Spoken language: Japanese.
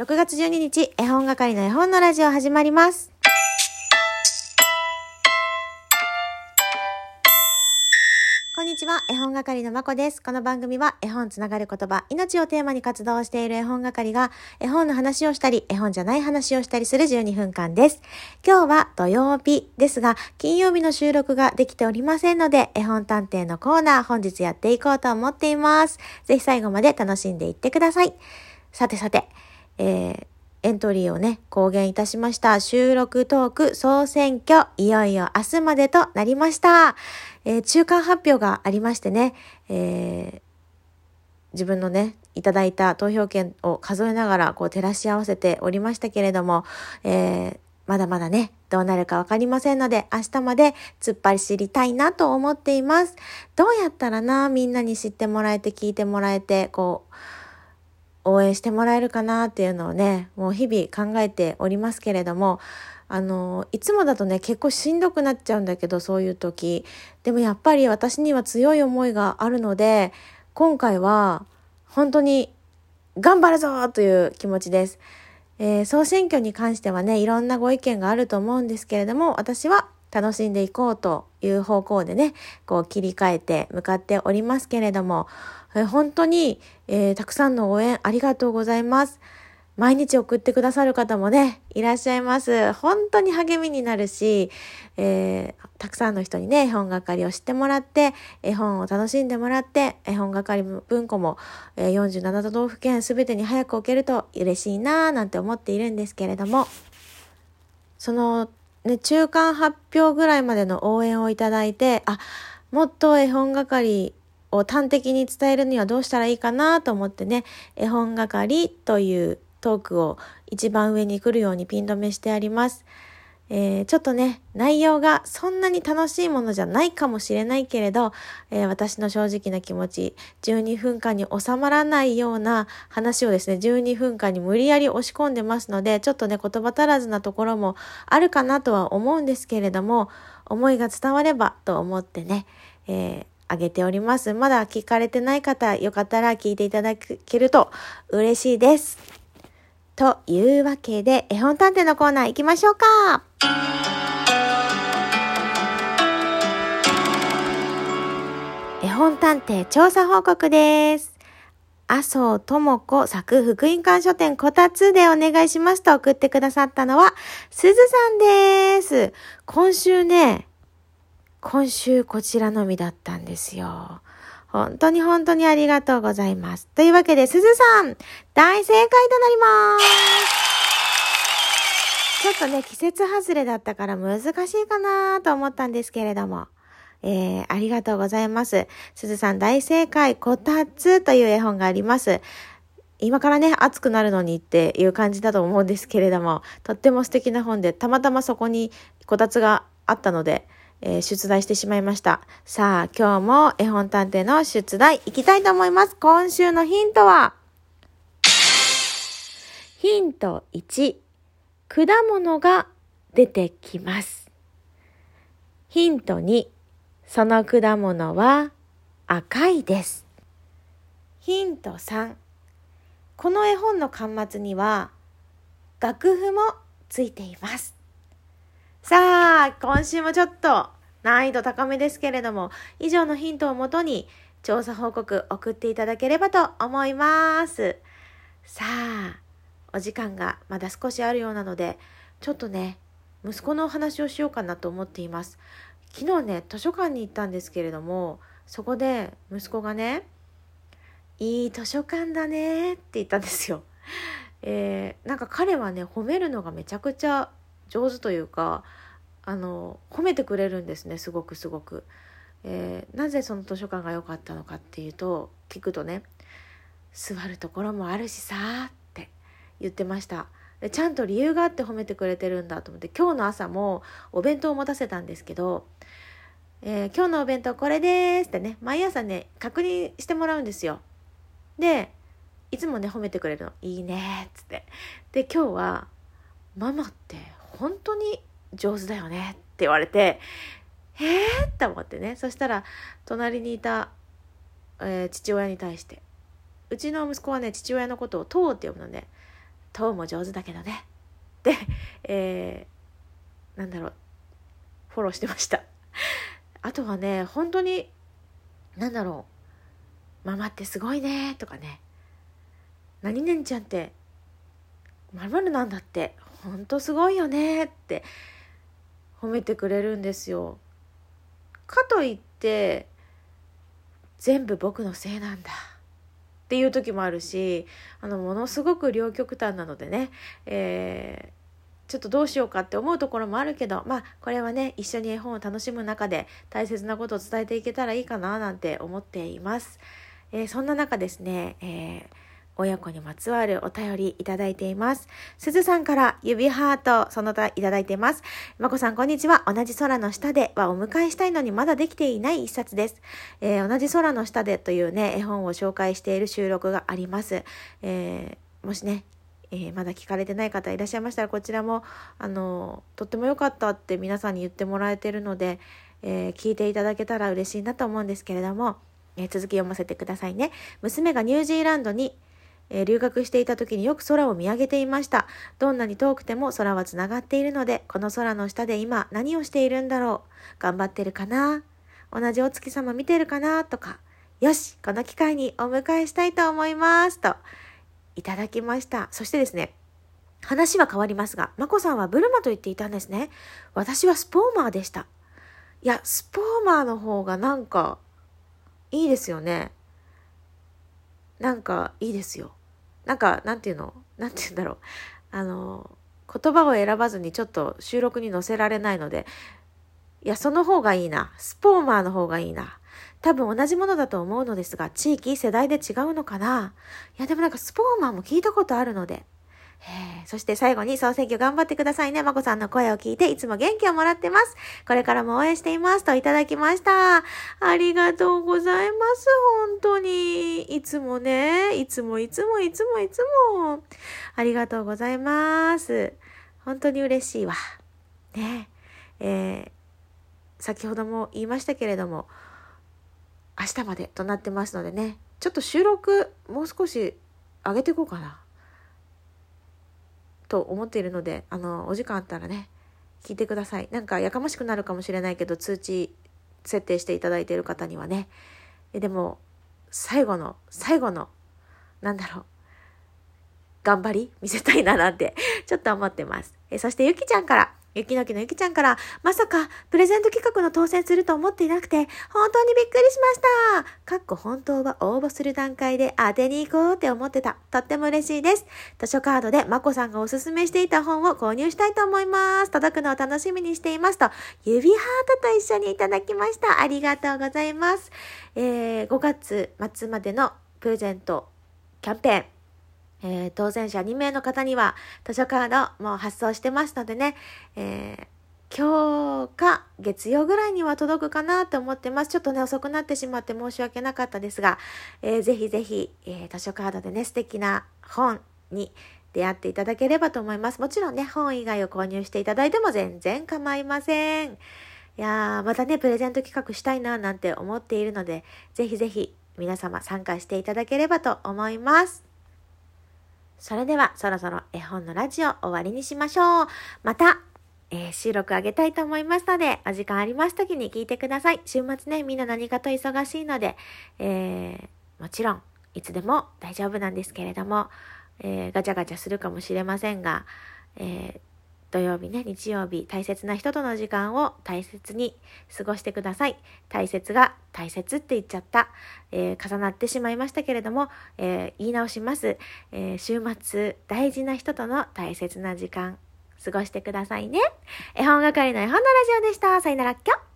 6月12日、絵本係の絵本のラジオ始まります。こんにちは、絵本係のまこです。この番組は絵本つながる言葉、命をテーマに活動している絵本係が絵本の話をしたり、絵本じゃない話をしたりする12分間です。今日は土曜日ですが、金曜日の収録ができておりませんので、絵本探偵のコーナー本日やっていこうと思っています。ぜひ最後まで楽しんでいってください。さてさて、えーエントリーをね、公言いたしました。収録トーク総選挙、いよいよ明日までとなりました。えー中間発表がありましてね、えー自分のね、いただいた投票権を数えながら、こう照らし合わせておりましたけれども、えーまだまだね、どうなるかわかりませんので、明日まで突っ張り知りたいなと思っています。どうやったらな、みんなに知ってもらえて、聞いてもらえて、こう、応援してもらえるかなっていうのをね、もう日々考えておりますけれども、あの、いつもだとね、結構しんどくなっちゃうんだけど、そういう時。でもやっぱり私には強い思いがあるので、今回は本当に頑張るぞという気持ちです。えー総選挙に関してはね、いろんなご意見があると思うんですけれども、私は楽しんでいこうという方向でね、こう切り替えて向かっておりますけれども、え本当に、えーたくさんの応援ありがとうございます。毎日送ってくださる方もね、いらっしゃいます。本当に励みになるし、えーたくさんの人にね、絵本係を知ってもらって、絵本を楽しんでもらって、絵本係文庫も、えー47都道府県すべてに早く置けると嬉しいなぁなんて思っているんですけれども、その、ね、中間発表ぐらいまでの応援をいただいて、あ、もっと絵本係を端的に伝えるにはどうしたらいいかなと思ってね、絵本係というトークを一番上に来るようにピン止めしてあります。えーちょっとね、内容がそんなに楽しいものじゃないかもしれないけれど、えー私の正直な気持ち、12分間に収まらないような話をですね、12分間に無理やり押し込んでますので、ちょっとね、言葉足らずなところもあるかなとは思うんですけれども、思いが伝わればと思ってね、えーあげております。まだ聞かれてない方、よかったら聞いていただけると嬉しいです。というわけで、絵本探偵のコーナー行きましょうか。絵本探偵調査報告です。麻生智子作福音館書店こたつでお願いしますと送ってくださったのは、すずさんです。今週ね、今週こちらのみだったんですよ。本当に本当にありがとうございます。というわけで、すずさん、大正解となります。ちょっとね、季節外れだったから難しいかなと思ったんですけれども。えー、ありがとうございます。すずさん大正解、こたつという絵本があります。今からね、暑くなるのにっていう感じだと思うんですけれども、とっても素敵な本で、たまたまそこにこたつがあったので、えー出題してしまいました。さあ、今日も絵本探偵の出題いきたいと思います。今週のヒントは、ヒント1、果物が出てきます。ヒント2、その果物は赤いです。ヒント3、この絵本の端末には楽譜もついています。さあ、今週もちょっと難易度高めですけれども、以上のヒントをもとに調査報告送っていただければと思います。さあ、お時間がまだ少しあるようなので、ちょっとね、息子のお話をしようかなと思っています。昨日ね、図書館に行ったんですけれども、そこで息子がね、いい図書館だねって言ったんですよ。えーなんか彼はね、褒めるのがめちゃくちゃ上手というか、あの、褒めてくれるんですね、すごくすごく。えーなぜその図書館が良かったのかっていうと、聞くとね、座るところもあるしさって言ってました。でちゃんと理由があって褒めてくれてるんだと思って今日の朝もお弁当を持たせたんですけど、えー今日のお弁当これですってね毎朝ね確認してもらうんですよでいつもね褒めてくれるの「いいね」っつってで今日は「ママって本当に上手だよね」って言われて「えー?」って思ってねそしたら隣にいた、えー父親に対してうちの息子はね父親のことを「トー」って呼ぶのねトーも上手だけどね。で、えー、なんだろう、フォローしてました。あとはね、本当に、なんだろう、ママってすごいね、とかね。何々ちゃんってまるなんだってほんとすごいよねって褒めてくれるんですよ。かといって全部僕のせいなんだっていう時もあるしあのものすごく両極端なのでね、えー、ちょっとどうしようかって思うところもあるけどまあこれはね一緒に絵本を楽しむ中で大切なことを伝えていけたらいいかななんて思っています。えー、そんな中ですね、えー親子にまつわるお便りいただいています。すずさんから指ハート、その他いただいています。まこさん、こんにちは。同じ空の下ではお迎えしたいのにまだできていない一冊です。えー、同じ空の下でというね、絵本を紹介している収録があります。えー、もしね、えー、まだ聞かれてない方いらっしゃいましたら、こちらも、あの、とっても良かったって皆さんに言ってもらえてるので、え聞いていただけたら嬉しいなと思うんですけれども、え続き読ませてくださいね。娘がニュージーランドにえー、留学していた時によく空を見上げていました。どんなに遠くても空はつながっているので、この空の下で今何をしているんだろう頑張ってるかな？同じお月様見てるかな？とか、よしこの機会にお迎えしたいと思いますと、いただきました。そしてですね、話は変わりますが、まこさんはブルマと言っていたんですね。私はスポーマーでした。いや、スポーマーの方がなんか、いいですよね。なんか、いいですよ。なんか、なんていうの？なんて言うんだろう。あの、言葉を選ばずにちょっと収録に載せられないので、いや、その方がいいな。スポーマーの方がいいな。多分同じものだと思うのですが、地域、世代で違うのかないや、でもなんかスポーマーも聞いたことあるので、えそして最後に総選挙頑張ってくださいね。まこさんの声を聞いていつも元気をもらってます。これからも応援していますといただきました。ありがとうございます。本当に。いつもね、いつもいつもいつもいつも。ありがとうございます。本当に嬉しいわ。ねえー、先ほども言いましたけれども、明日までとなってますのでね、ちょっと収録もう少し上げていこうかな。と思っているので、あの、お時間あったらね、聞いてください。なんかやかましくなるかもしれないけど、通知設定していただいている方にはね。でも、最後の、最後の、なんだろう、頑張り見せたいななんて、ちょっと思ってます。えそして、ゆきちゃんから、ゆきのきのゆきちゃんから、まさか、プレゼント企画の当選すると思っていなくて、本当にびっくりしました。かっこ本当は応募する段階で当てに行こうって思ってた。とっても嬉しいです。図書カードでまこさんがおすすめしていた本を購入したいと思います。届くのを楽しみにしていますと、指ハートと一緒にいただきました。ありがとうございます。えー、5月末までのプレゼントキャンペーン。えー、当選者2名の方には図書カードも発送してますのでね、えー、今日か月曜ぐらいには届くかなと思ってます。ちょっとね、遅くなってしまって申し訳なかったですが、えー、ぜひぜひ、えー、図書カードでね、素敵な本に出会っていただければと思います。もちろんね、本以外を購入していただいても全然構いません。いや、またね、プレゼント企画したいななんて思っているので、ぜひぜひ皆様参加していただければと思います。それではそろそろ絵本のラジオ終わりにしましょう。また、えー、収録あげたいと思いますので、お時間あります時に聞いてください。週末ね、みんな何かと忙しいので、えー、もちろん、いつでも大丈夫なんですけれども、えー、ガチャガチャするかもしれませんが、え、土曜日ね、日曜日、大切な人との時間を大切に過ごしてください。大切が大切って言っちゃった。えー、重なってしまいましたけれども、えー、言い直します、えー、週末、大事な人との大切な時間、過ごしてくださいね。絵本係の絵本のラジオでした。さよならっきょ。